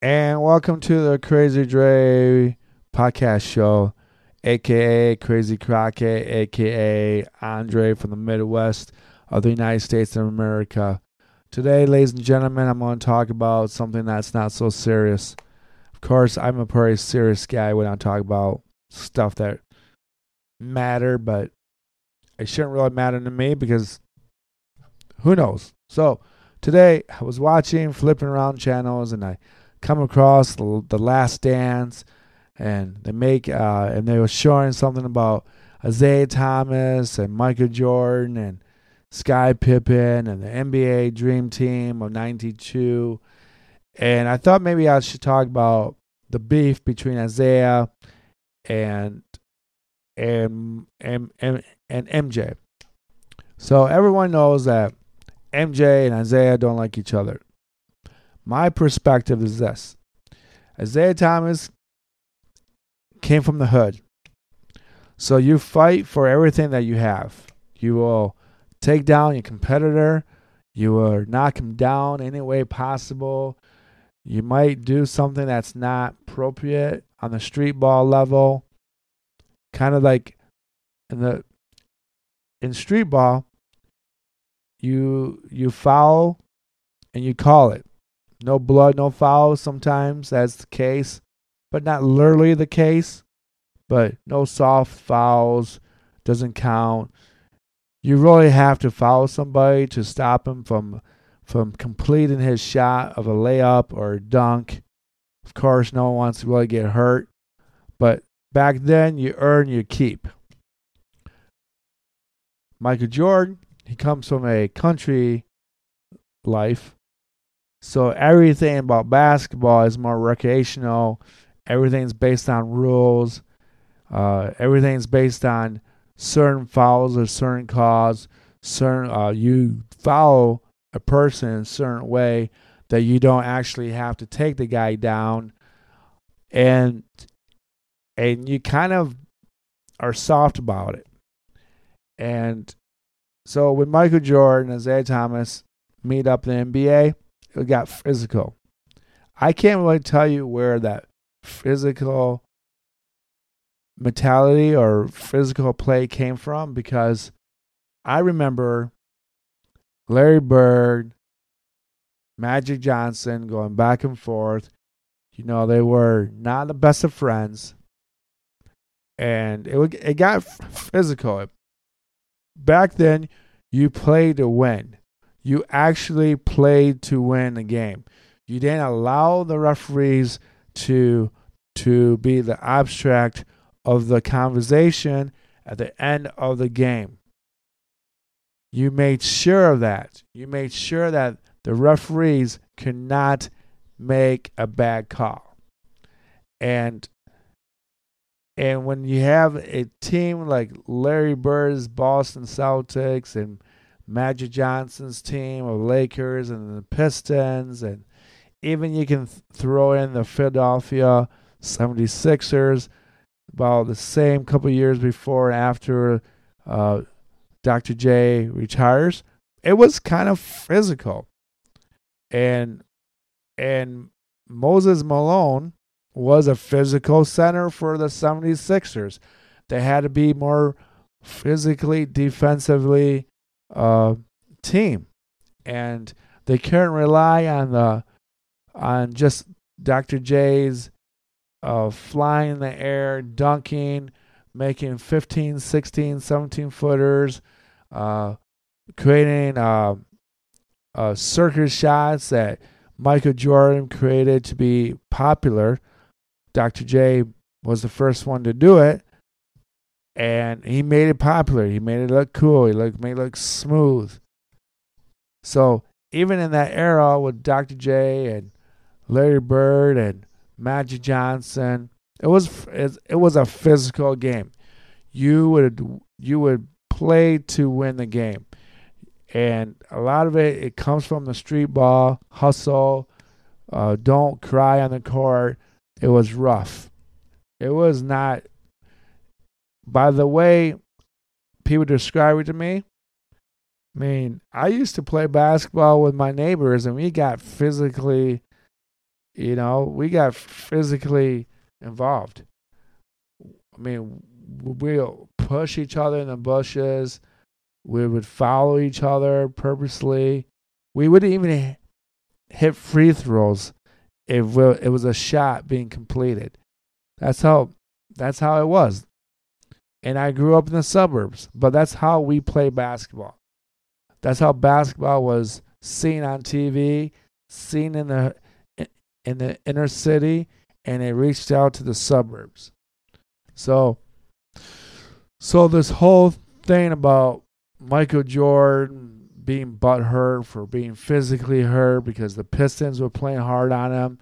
And welcome to the Crazy Dre podcast show, aka Crazy Crockett, aka Andre from the Midwest of the United States of America. Today, ladies and gentlemen, I'm going to talk about something that's not so serious. Of course, I'm a pretty serious guy when I talk about stuff that matter, but it shouldn't really matter to me because who knows? So, today I was watching, flipping around channels, and I come across the, Last Dance, and they make uh, and they were showing something about Isiah Thomas and Michael Jordan and Sky Pippen and the NBA Dream Team of '92, and I thought maybe I should talk about the beef between Isiah and and and and, and MJ. So everyone knows that MJ and Isiah don't like each other. My perspective is this Isiah Thomas came from the hood. So you fight for everything that you have. You will take down your competitor. You will knock him down any way possible. You might do something that's not appropriate on the street ball level. Kind of like in the in street ball, you you foul and you call it. No blood, no foul. Sometimes that's the case, but not literally the case. But no soft fouls doesn't count. You really have to foul somebody to stop him from from completing his shot of a layup or a dunk. Of course, no one wants to really get hurt, but back then you earn your keep. Michael Jordan, he comes from a country life so everything about basketball is more recreational. Everything's based on rules. Uh, everything's based on certain fouls or certain calls. Certain uh, you foul a person in a certain way that you don't actually have to take the guy down, and and you kind of are soft about it. And so when Michael Jordan and Isiah Thomas meet up in the NBA, it got physical. I can't really tell you where that physical mentality or physical play came from because I remember Larry Bird, Magic Johnson going back and forth. You know, they were not the best of friends. And it it got physical. Back then, you played to win you actually played to win the game. You didn't allow the referees to to be the abstract of the conversation at the end of the game. You made sure of that. You made sure that the referees could not make a bad call. And and when you have a team like Larry Bird's Boston Celtics and Magic Johnson's team of Lakers and the Pistons, and even you can th- throw in the Philadelphia 76ers about the same couple years before and after uh, Dr. J retires. It was kind of physical. And and Moses Malone was a physical center for the 76ers. They had to be more physically, defensively uh, team, and they can't rely on the on just Dr. J's uh, flying in the air, dunking, making 15, 16, 17 footers, uh, creating uh, uh, circus shots that Michael Jordan created to be popular. Dr. J was the first one to do it and he made it popular. He made it look cool. He look, made it look smooth. So even in that era with Dr. J and Larry Bird and Magic Johnson, it was it was a physical game. You would you would play to win the game, and a lot of it it comes from the street ball hustle. Uh, don't cry on the court. It was rough. It was not by the way people describe it to me, I mean, I used to play basketball with my neighbors and we got physically You know, we got physically involved. I mean, we'll push each other in the bushes. We would follow each other purposely. We wouldn't even hit free throws if it was a shot being completed. That's how that's how it was. And I grew up in the suburbs, but that's how we play basketball. That's how basketball was seen on TV, seen in the in the inner city, and it reached out to the suburbs. So so this whole thing about Michael Jordan being butthurt for being physically hurt because the Pistons were playing hard on him,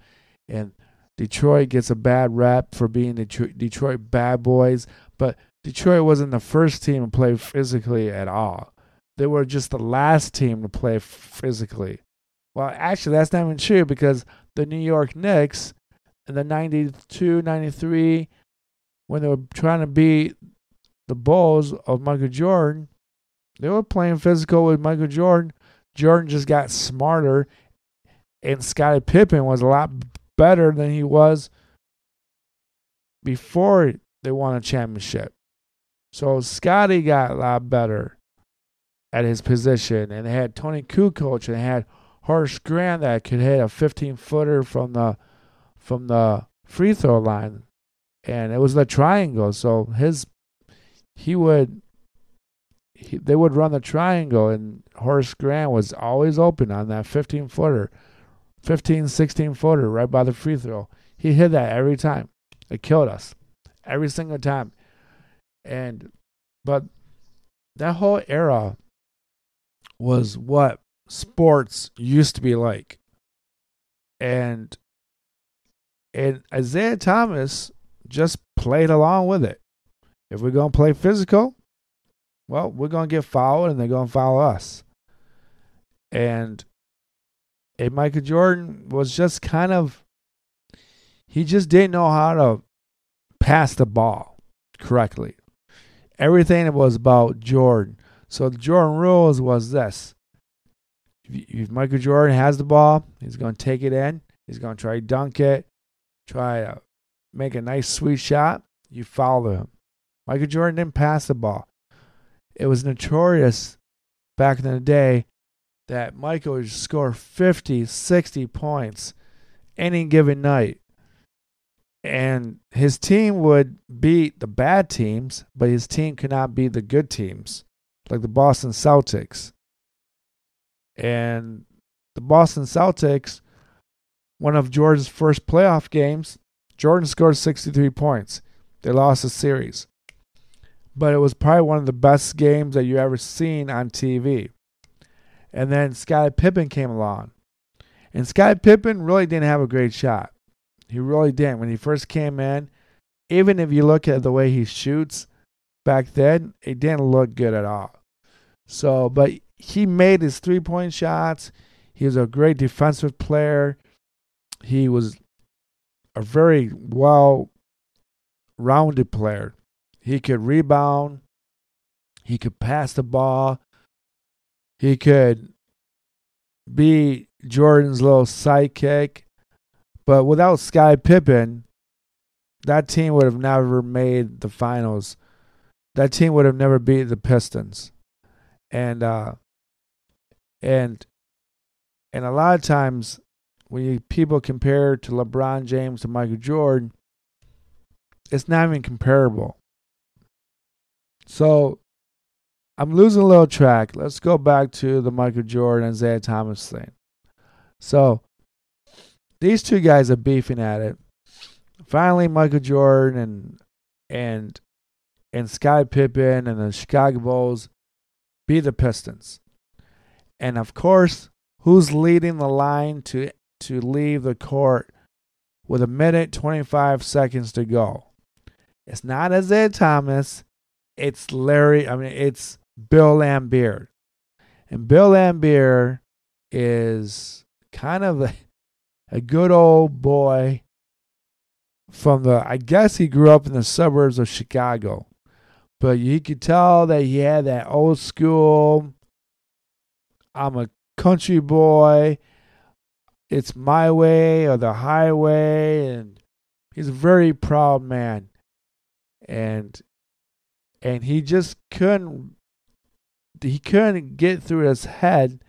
and Detroit gets a bad rep for being Detroit, Detroit bad boys, but Detroit wasn't the first team to play physically at all. They were just the last team to play physically. Well, actually, that's not even true because the New York Knicks in the 92, 93, when they were trying to beat the Bulls of Michael Jordan, they were playing physical with Michael Jordan. Jordan just got smarter, and Scottie Pippen was a lot better than he was before they won a championship. So Scottie got a lot better at his position, and they had Toni Kukoc and they had Horace Grant that could hit a 15 footer from the from the free throw line, and it was the triangle. So his he would he, they would run the triangle and Horace Grant was always open on that 15 footer 15 16 footer right by the free throw. He hit that every time. It killed us. Every single time and but that whole era was what sports used to be like and and Isiah Thomas just played along with it if we're to play physical, well, we're to get fouled and they're to foul us. And, and Michael Jordan was just kind of, he just didn't know how to pass the ball correctly. Everything was about Jordan. So the Jordan rules was this. If Michael Jordan has the ball, he's going to take it in. He's going to try to dunk it, try to make a nice sweet shot. You follow him. Michael Jordan didn't pass the ball. It was notorious back in the day that Michael would score 50, 60 points any given night. And his team would beat the bad teams, but his team could not beat the good teams, like the Boston Celtics. And the Boston Celtics, one of Jordan's first playoff games, Jordan scored 63 points. They lost the series but it was probably one of the best games that you ever seen on TV. And then Scottie Pippen came along. And Scottie Pippen really didn't have a great shot. He really didn't. When he first came in, even if you look at the way he shoots back then, it didn't look good at all. So, but he made his three point shots. He was a great defensive player. He was a very well rounded player. He could rebound. He could pass the ball. He could be Jordan's little sidekick. But without Sky Pippen, that team would have never made the finals. That team would have never beat the Pistons. And uh and and a lot of times when you, people compare to LeBron James to Michael Jordan, it's not even comparable. So I'm losing a little track. Let's go back to the Michael Jordan and Isiah Thomas thing. So these two guys are beefing at it. Finally, Michael Jordan and and and Sky Pippen and the Chicago Bulls beat the Pistons. And of course, who's leading the line to to leave the court with a minute 25 seconds to go? It's not Isiah Thomas it's Larry, I mean, it's Bill Laimbeer. And Bill Laimbeer is kind of a, good old boy from the, I guess he grew up in the suburbs of Chicago. But you could tell that he had that old school, I'm a country boy. it's my way or the highway and he's a very proud man and and he just couldn't he couldn't get through his head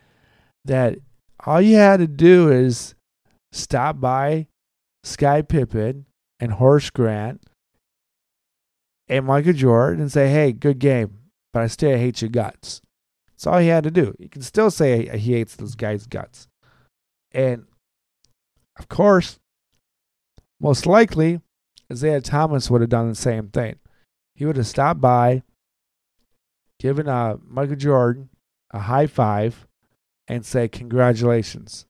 that all you had to do is stop by Sky Pippen and Horace Grant and Michael Jordan and say, hey, good game, but I still hate your guts. That's all he had to do. You can still say he hates those guys' guts. And of course, most likely, Isiah Thomas would have done the same thing. He would have stopped by, given uh, Michael Jordan a high five, and say, Congratulations.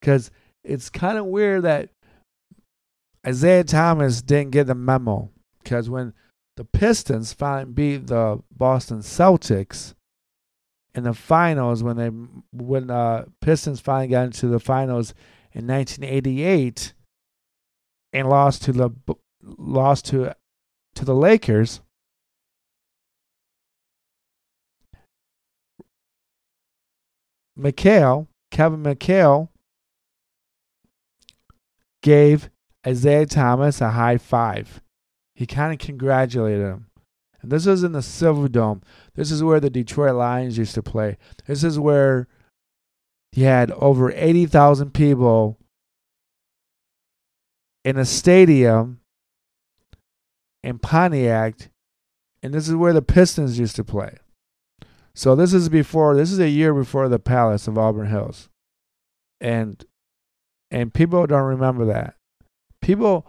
Because it's kind of weird that Isiah Thomas didn't get the memo. Because when the Pistons finally beat the Boston Celtics in the finals, when they when uh, Pistons finally got into the finals in 1988 and lost to the lost to to the Lakers. McHale, Kevin McHale, gave Isiah Thomas a high five. He kind of congratulated him. And this was in the Silverdome. This is where the Detroit Lions used to play. This is where he had over 80,000 people in a stadium in Pontiac, and this is where the Pistons used to play. So this is before this is a year before the Palace of Auburn Hills. And and people don't remember that. People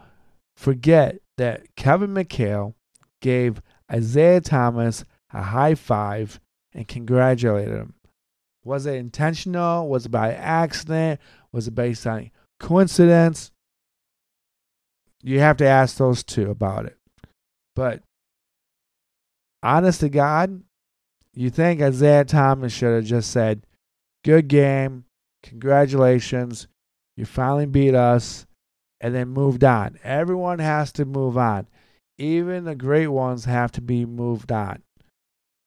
forget that Kevin McHale gave Isiah Thomas a high five and congratulated him. Was it intentional? Was it by accident? Was it based on coincidence? You have to ask those two about it. But honest to God, you think Isiah Thomas should have just said, Good game. Congratulations. You finally beat us. And then moved on. Everyone has to move on. Even the great ones have to be moved on.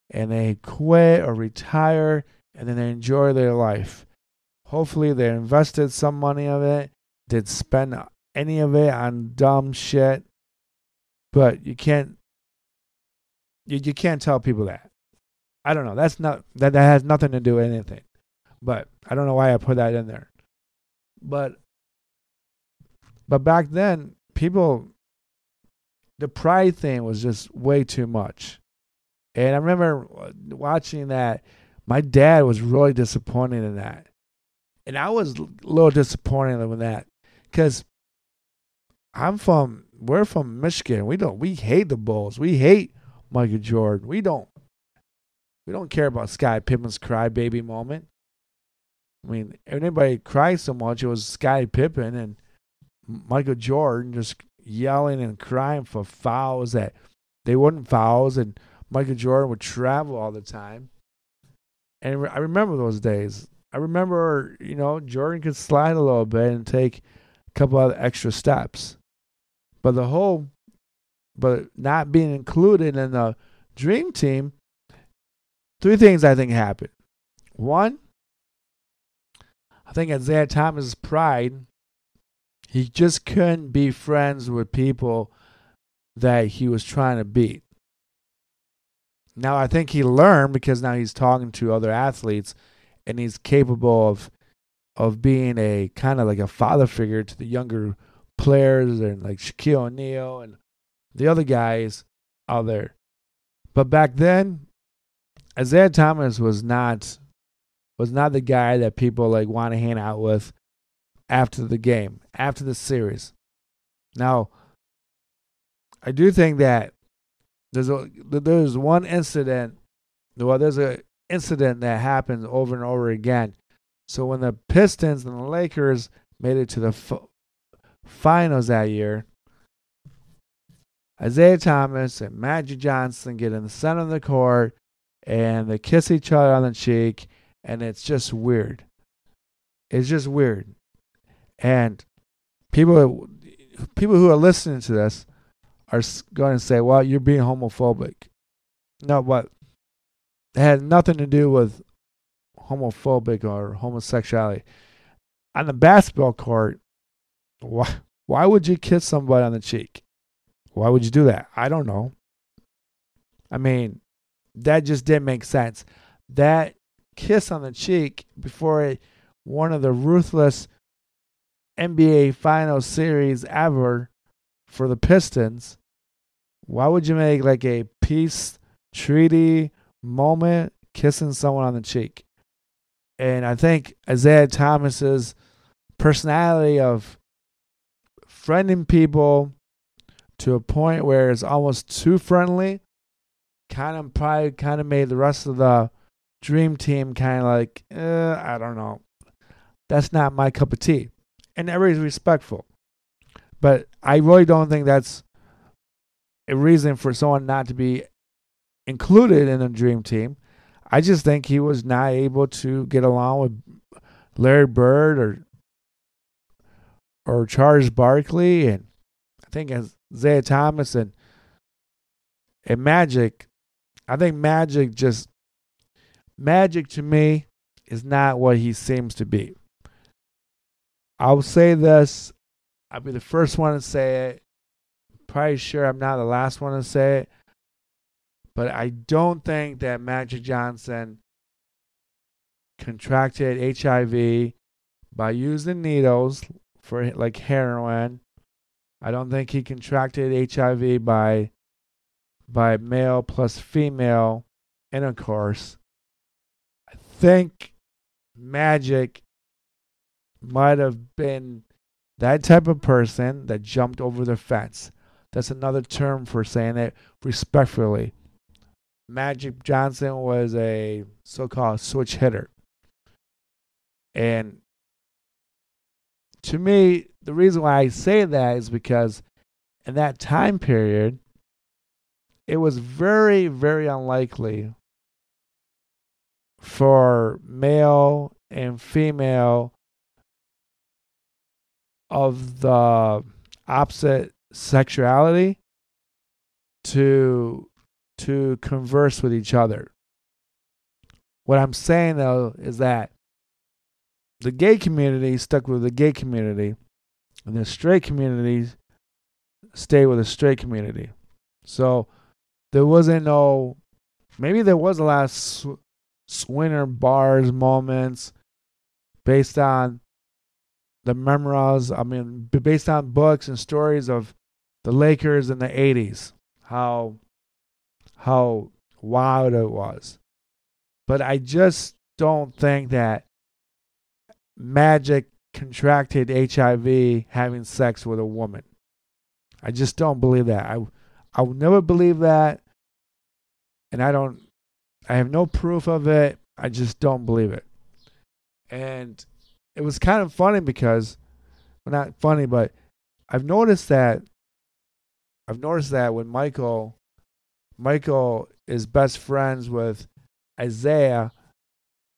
And they quit or retire and then they enjoy their life. Hopefully, they invested some money of it, did spend any of it on dumb shit, but you can't you, you can't tell people that. I don't know. That's not that that has nothing to do with anything. But I don't know why I put that in there. But but back then, people the pride thing was just way too much. And I remember uh, watching that my dad was really disappointed in that. And I was a little disappointed in that because I'm from, we're from Michigan. We don't, we hate the Bulls. We hate Michael Jordan. We don't, we don't care about Sky Pippen's crybaby moment. I mean, anybody cries so much, it was Sky Pippen and Michael Jordan just yelling and crying for fouls that they weren't fouls, and Michael Jordan would travel all the time. And I remember those days. I remember, you know, Jordan could slide a little bit and take a couple of extra steps. But the whole, but not being included in the dream team, three things I think happened. One, think Isiah Thomas' pride, he just couldn't be friends with people that he was trying to beat. Now I think he learned because now he's talking to other athletes and he's capable of of being a kind of like a father figure to the younger players and like Shaquille O'Neal and the other guys out there. But back then, Isiah Thomas was not was not the guy that people like want to hang out with after the game, after the series. Now, I do think that there's a there's one incident well there's an incident that happens over and over again so when the pistons and the lakers made it to the f- finals that year Isiah thomas and magic johnson get in the center of the court and they kiss each other on the cheek and it's just weird it's just weird and people people who are listening to this are going to say, well, you're being homophobic. No, but it had nothing to do with homophobic or homosexuality. on the basketball court, why why would you kiss somebody on the cheek? Why would you do that? I don't know. I mean, that just didn't make sense. That kiss on the cheek before a, one of the ruthless NBA final series ever for the Pistons. Why would you make like a peace treaty moment kissing someone on the cheek? And I think Isiah Thomas's personality of friending people to a point where it's almost too friendly kind of probably kind of made the rest of the dream team kind of like uh, I don't know. That's not my cup of tea. And everybody's respectful. But I really don't think that's a reason for someone not to be included in a dream team. I just think he was not able to get along with Larry Bird or or Charles Barkley and I think Isiah Thomas and and Magic. I think Magic just Magic to me is not what he seems to be. I'll say this. I'll be the first one to say it. Probably sure I'm not the last one to say it. But I don't think that Magic Johnson contracted HIV by using needles for like heroin. I don't think he contracted HIV by by male plus female intercourse. Think Magic might have been that type of person that jumped over the fence. That's another term for saying it respectfully. Magic Johnson was a so called switch hitter. And to me, the reason why I say that is because in that time period, it was very, very unlikely for male and female of the opposite sexuality to to converse with each other. What I'm saying though is that the gay community stuck with the gay community, and the straight community stayed with the straight community. So there wasn't no. Maybe there was a lot of sw- swinger bars moments based on the memoirs. I mean, based on books and stories of the Lakers in the '80s, how how wild it was. But I just don't think that Magic contracted HIV having sex with a woman. I just don't believe that. I I will never believe that. And I don't I have no proof of it. I just don't believe it. And it was kind of funny because well not funny, but I've noticed that I've noticed that when Michael Michael is best friends with Isiah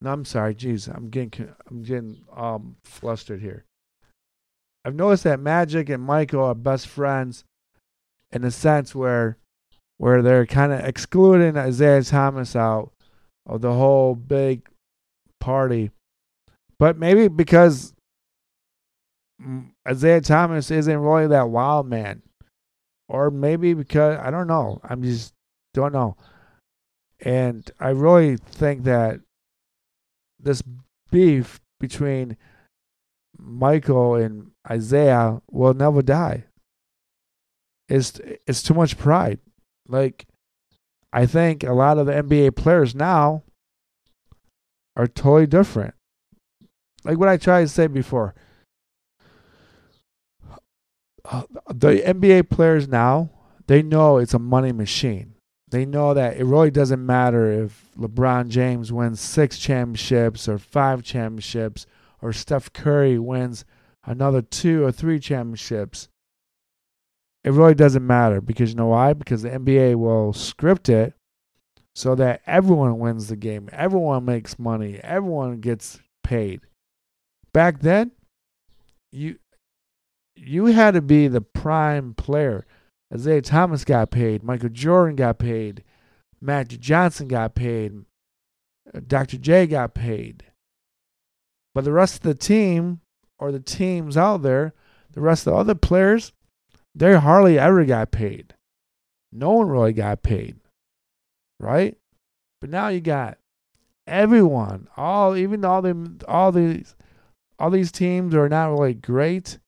no, I'm sorry. Jeez, I'm getting I'm getting um flustered here. I've noticed that Magic and Michael are best friends in a sense where where they're kind of excluding Isiah Thomas out of the whole big party. But maybe because Isiah Thomas isn't really that wild man. Or maybe because I don't know. I'm just don't know. And I really think that this beef between Michael and Isiah will never die. It's it's too much pride. Like I think a lot of the NBA players now are totally different. Like what I tried to say before. The NBA players now, they know it's a money machine they know that it really doesn't matter if LeBron James wins six championships or five championships or Steph Curry wins another two or three championships. It really doesn't matter because you know why? Because the NBA will script it so that everyone wins the game, everyone makes money, everyone gets paid. Back then, you you had to be the prime player. Isiah Thomas got paid. Michael Jordan got paid. Magic Johnson got paid. Uh, Dr. J got paid. But the rest of the team or the teams out there, the rest of the other players, they hardly ever got paid. No one really got paid. Right? But now you got everyone, all even all the all these all these teams are not really great.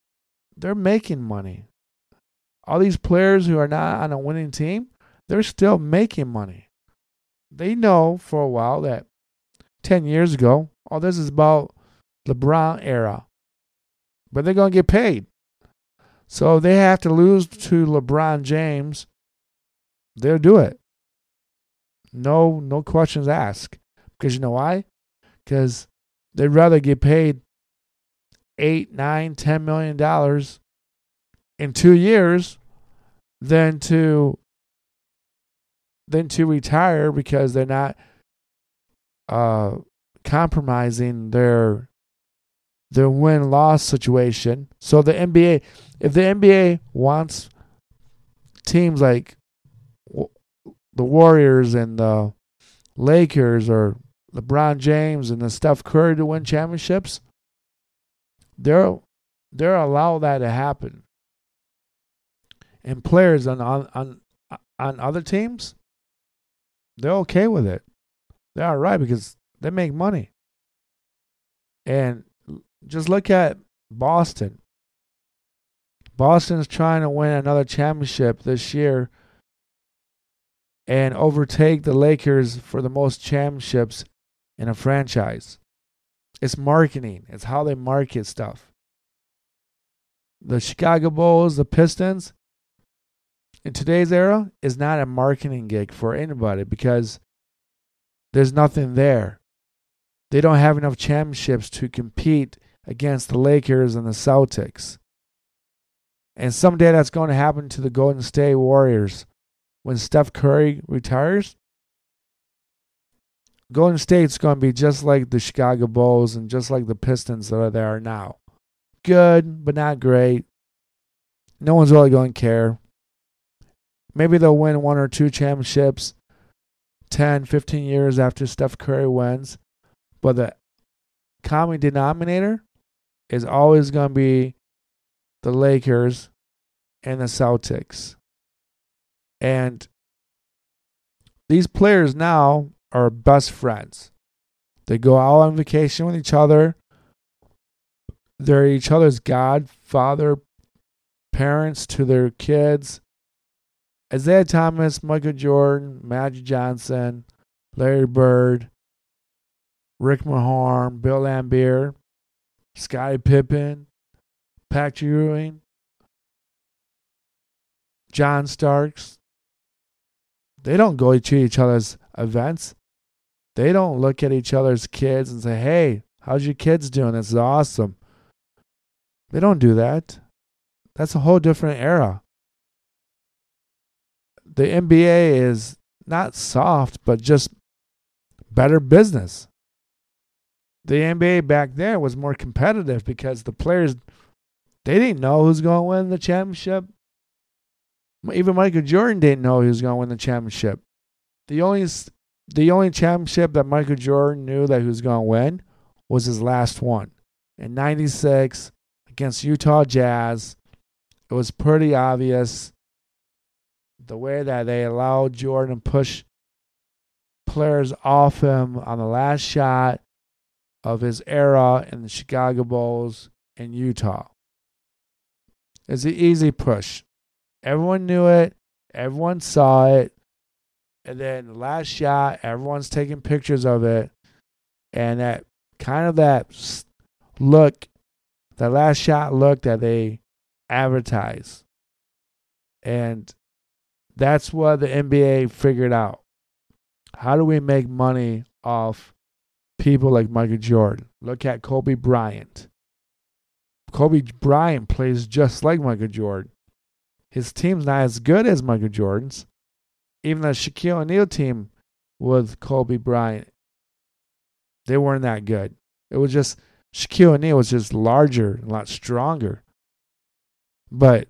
They're making money. All these players who are not on a winning team, they're still making money. They know for a while that 10 years ago, oh, this is about LeBron era. But they're going to get paid. So they have to lose to LeBron James. They'll do it. No, no questions asked. Because you know why? Because they'd rather get paid eight, nine, ten million dollars in two years than to than to retire because they're not uh, compromising their their win loss situation. So the NBA, if the NBA wants teams like the Warriors and the Lakers or LeBron James and the Steph Curry to win championships, they're they're allow that to happen. And players on on on, on other teams, they're okay with it. They're all right because they make money. And just look at Boston. Boston's trying to win another championship this year and overtake the Lakers for the most championships in a franchise. It's marketing. It's how they market stuff. The Chicago Bulls, the Pistons, in today's era, is not a marketing gig for anybody because there's nothing there. They don't have enough championships to compete against the Lakers and the Celtics. And someday that's going to happen to the Golden State Warriors when Steph Curry retires. Golden State's going to be just like the Chicago Bulls and just like the Pistons that are there now. Good, but not great. No one's really going to care. Maybe they'll win one or two championships 10, 15 years after Steph Curry wins. But the common denominator is always going to be the Lakers and the Celtics. And these players now are best friends. They go out on vacation with each other. They're each other's godfather, parents to their kids. Isiah Thomas, Michael Jordan, Magic Johnson, Larry Bird, Rick Mahorn, Bill Laimbeer, Scottie Pippen, Patrick Ewing, John Starks. They don't go to each other's events. They don't look at each other's kids and say, hey, how's your kids doing? This is awesome. They don't do that. That's a whole different era. The NBA is not soft, but just better business. The NBA back then was more competitive because the players they didn't know who's going to win the championship. Even Michael Jordan didn't know he was going to win the championship. The only the only championship that Michael Jordan knew that he was going to win was his last one in 96 against Utah Jazz. It was pretty obvious the way that they allowed Jordan to push players off him on the last shot of his era in the Chicago Bulls in Utah. It's an easy push. Everyone knew it, everyone saw it. And then the last shot, everyone's taking pictures of it. And that kind of that look, that last shot look that they advertise. And that's what the NBA figured out. How do we make money off people like Michael Jordan? Look at Kobe Bryant. Kobe Bryant plays just like Michael Jordan. His team's not as good as Michael Jordan's, even the Shaquille O'Neal team with Kobe Bryant, they weren't that good. It was just Shaquille O'Neal was just larger, a lot stronger. But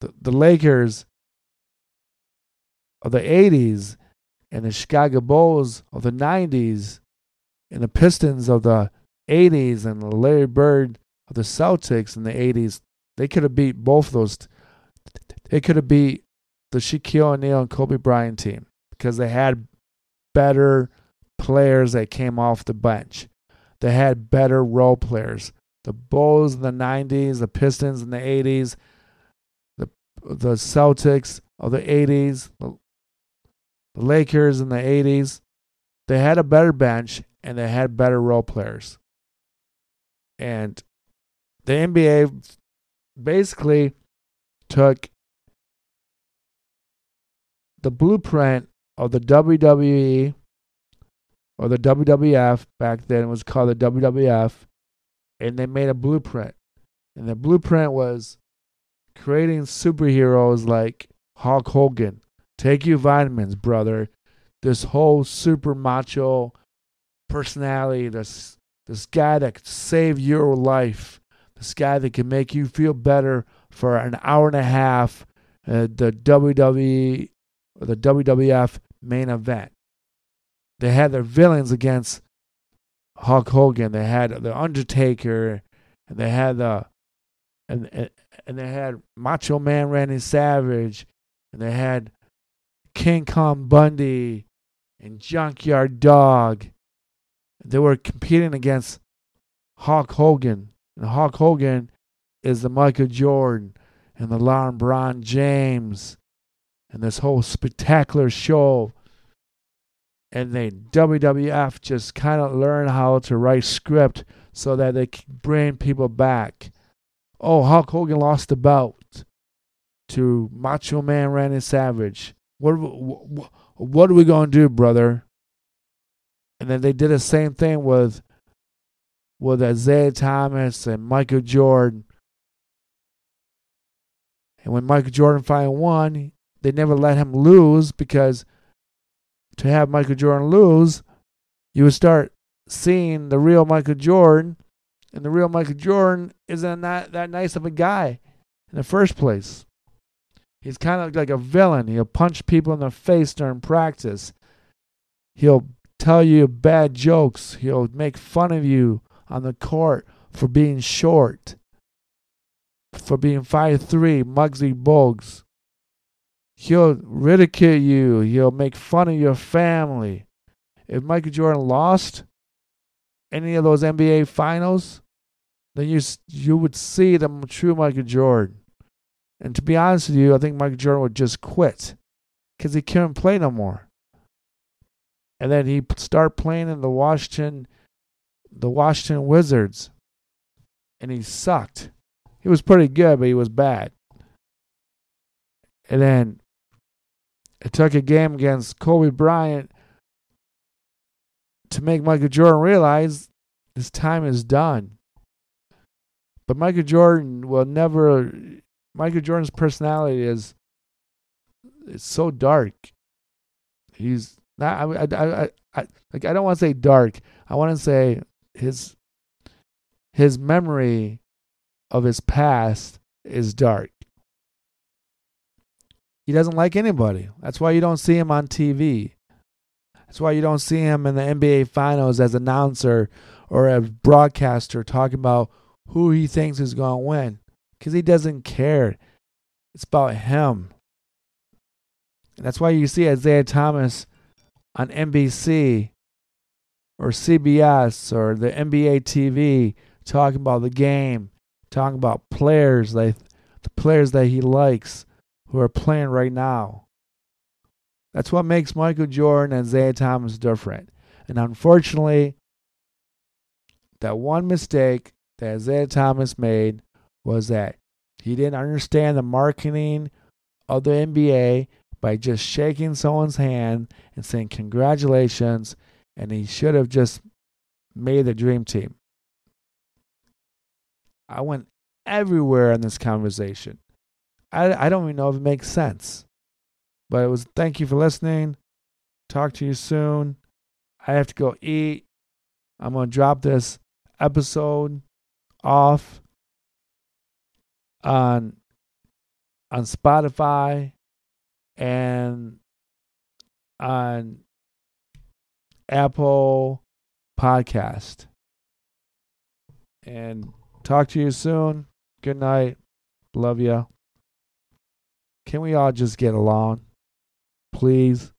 the, the Lakers of the 80s and the Chicago Bulls of the 90s and the Pistons of the 80s and the Larry Bird of the Celtics in the 80s, they could have beat both those. They could have beat the Shaquille O'Neal and Kobe Bryant team because they had better players that came off the bench. They had better role players. The Bulls in the 90s, the Pistons in the 80s, the the Celtics of the 80s, the, the Lakers in the 80s. They had a better bench and they had better role players. And the NBA basically took the blueprint of the WWE or the WWF back then it was called the WWF and they made a blueprint. And the blueprint was creating superheroes like Hulk Hogan. Take your vitamins, brother. This whole super macho personality, this this guy that could save your life, this guy that can make you feel better for an hour and a half. Uh, the WWE, the WWF main event. They had their villains against Hulk Hogan. They had the Undertaker, and they had the and, and they had Macho Man Randy Savage, and they had King Kong Bundy and Junkyard Dog. They were competing against Hulk Hogan, and Hulk Hogan is the Michael Jordan and the LeBron James, and this whole spectacular show and they WWF just kind of learn how to write script so that they can bring people back. Oh, Hulk Hogan lost the belt to Macho Man Randy Savage. What what, what are we gonna do, brother? And then they did the same thing with with Isiah Thomas and Michael Jordan. And when Michael Jordan finally won, they never let him lose because to have Michael Jordan lose, you would start seeing the real Michael Jordan, and the real Michael Jordan isn't that, that nice of a guy in the first place. He's kind of like a villain. He'll punch people in the face during practice. He'll tell you bad jokes. He'll make fun of you on the court for being short, for being five three, Muggsy Bogues. He'll ridicule you. He'll make fun of your family. If Michael Jordan lost any of those NBA finals, then you you would see the true Michael Jordan. And to be honest with you, I think Michael Jordan would just quit because he couldn't play no more. And then he start playing in the Washington, the Washington Wizards, and he sucked. He was pretty good, but he was bad. And then it took a game against Kobe Bryant to make Michael Jordan realize his time is done. But Michael Jordan will never. Michael Jordan's personality is it's so dark. He's not. I, I, I, I like. I don't want to say dark. I want to say his his memory of his past is dark. He doesn't like anybody. That's why you don't see him on TV. That's why you don't see him in the NBA Finals as announcer or a broadcaster talking about who he thinks is going to win because he doesn't care. It's about him. And that's why you see Isiah Thomas on NBC or CBS or the NBA TV talking about the game, talking about players like the players that he likes, who are playing right now. That's what makes Michael Jordan and Isiah Thomas different. And unfortunately, that one mistake that Isiah Thomas made was that he didn't understand the marketing of the NBA by just shaking someone's hand and saying congratulations, and he should have just made the dream team. I went everywhere in this conversation. I, I don't even know if it makes sense. But it was thank you for listening. Talk to you soon. I have to go eat. I'm going to drop this episode off on on Spotify and on Apple Podcast. And Talk to you soon. Good night. Love you. Can we all just get along? Please.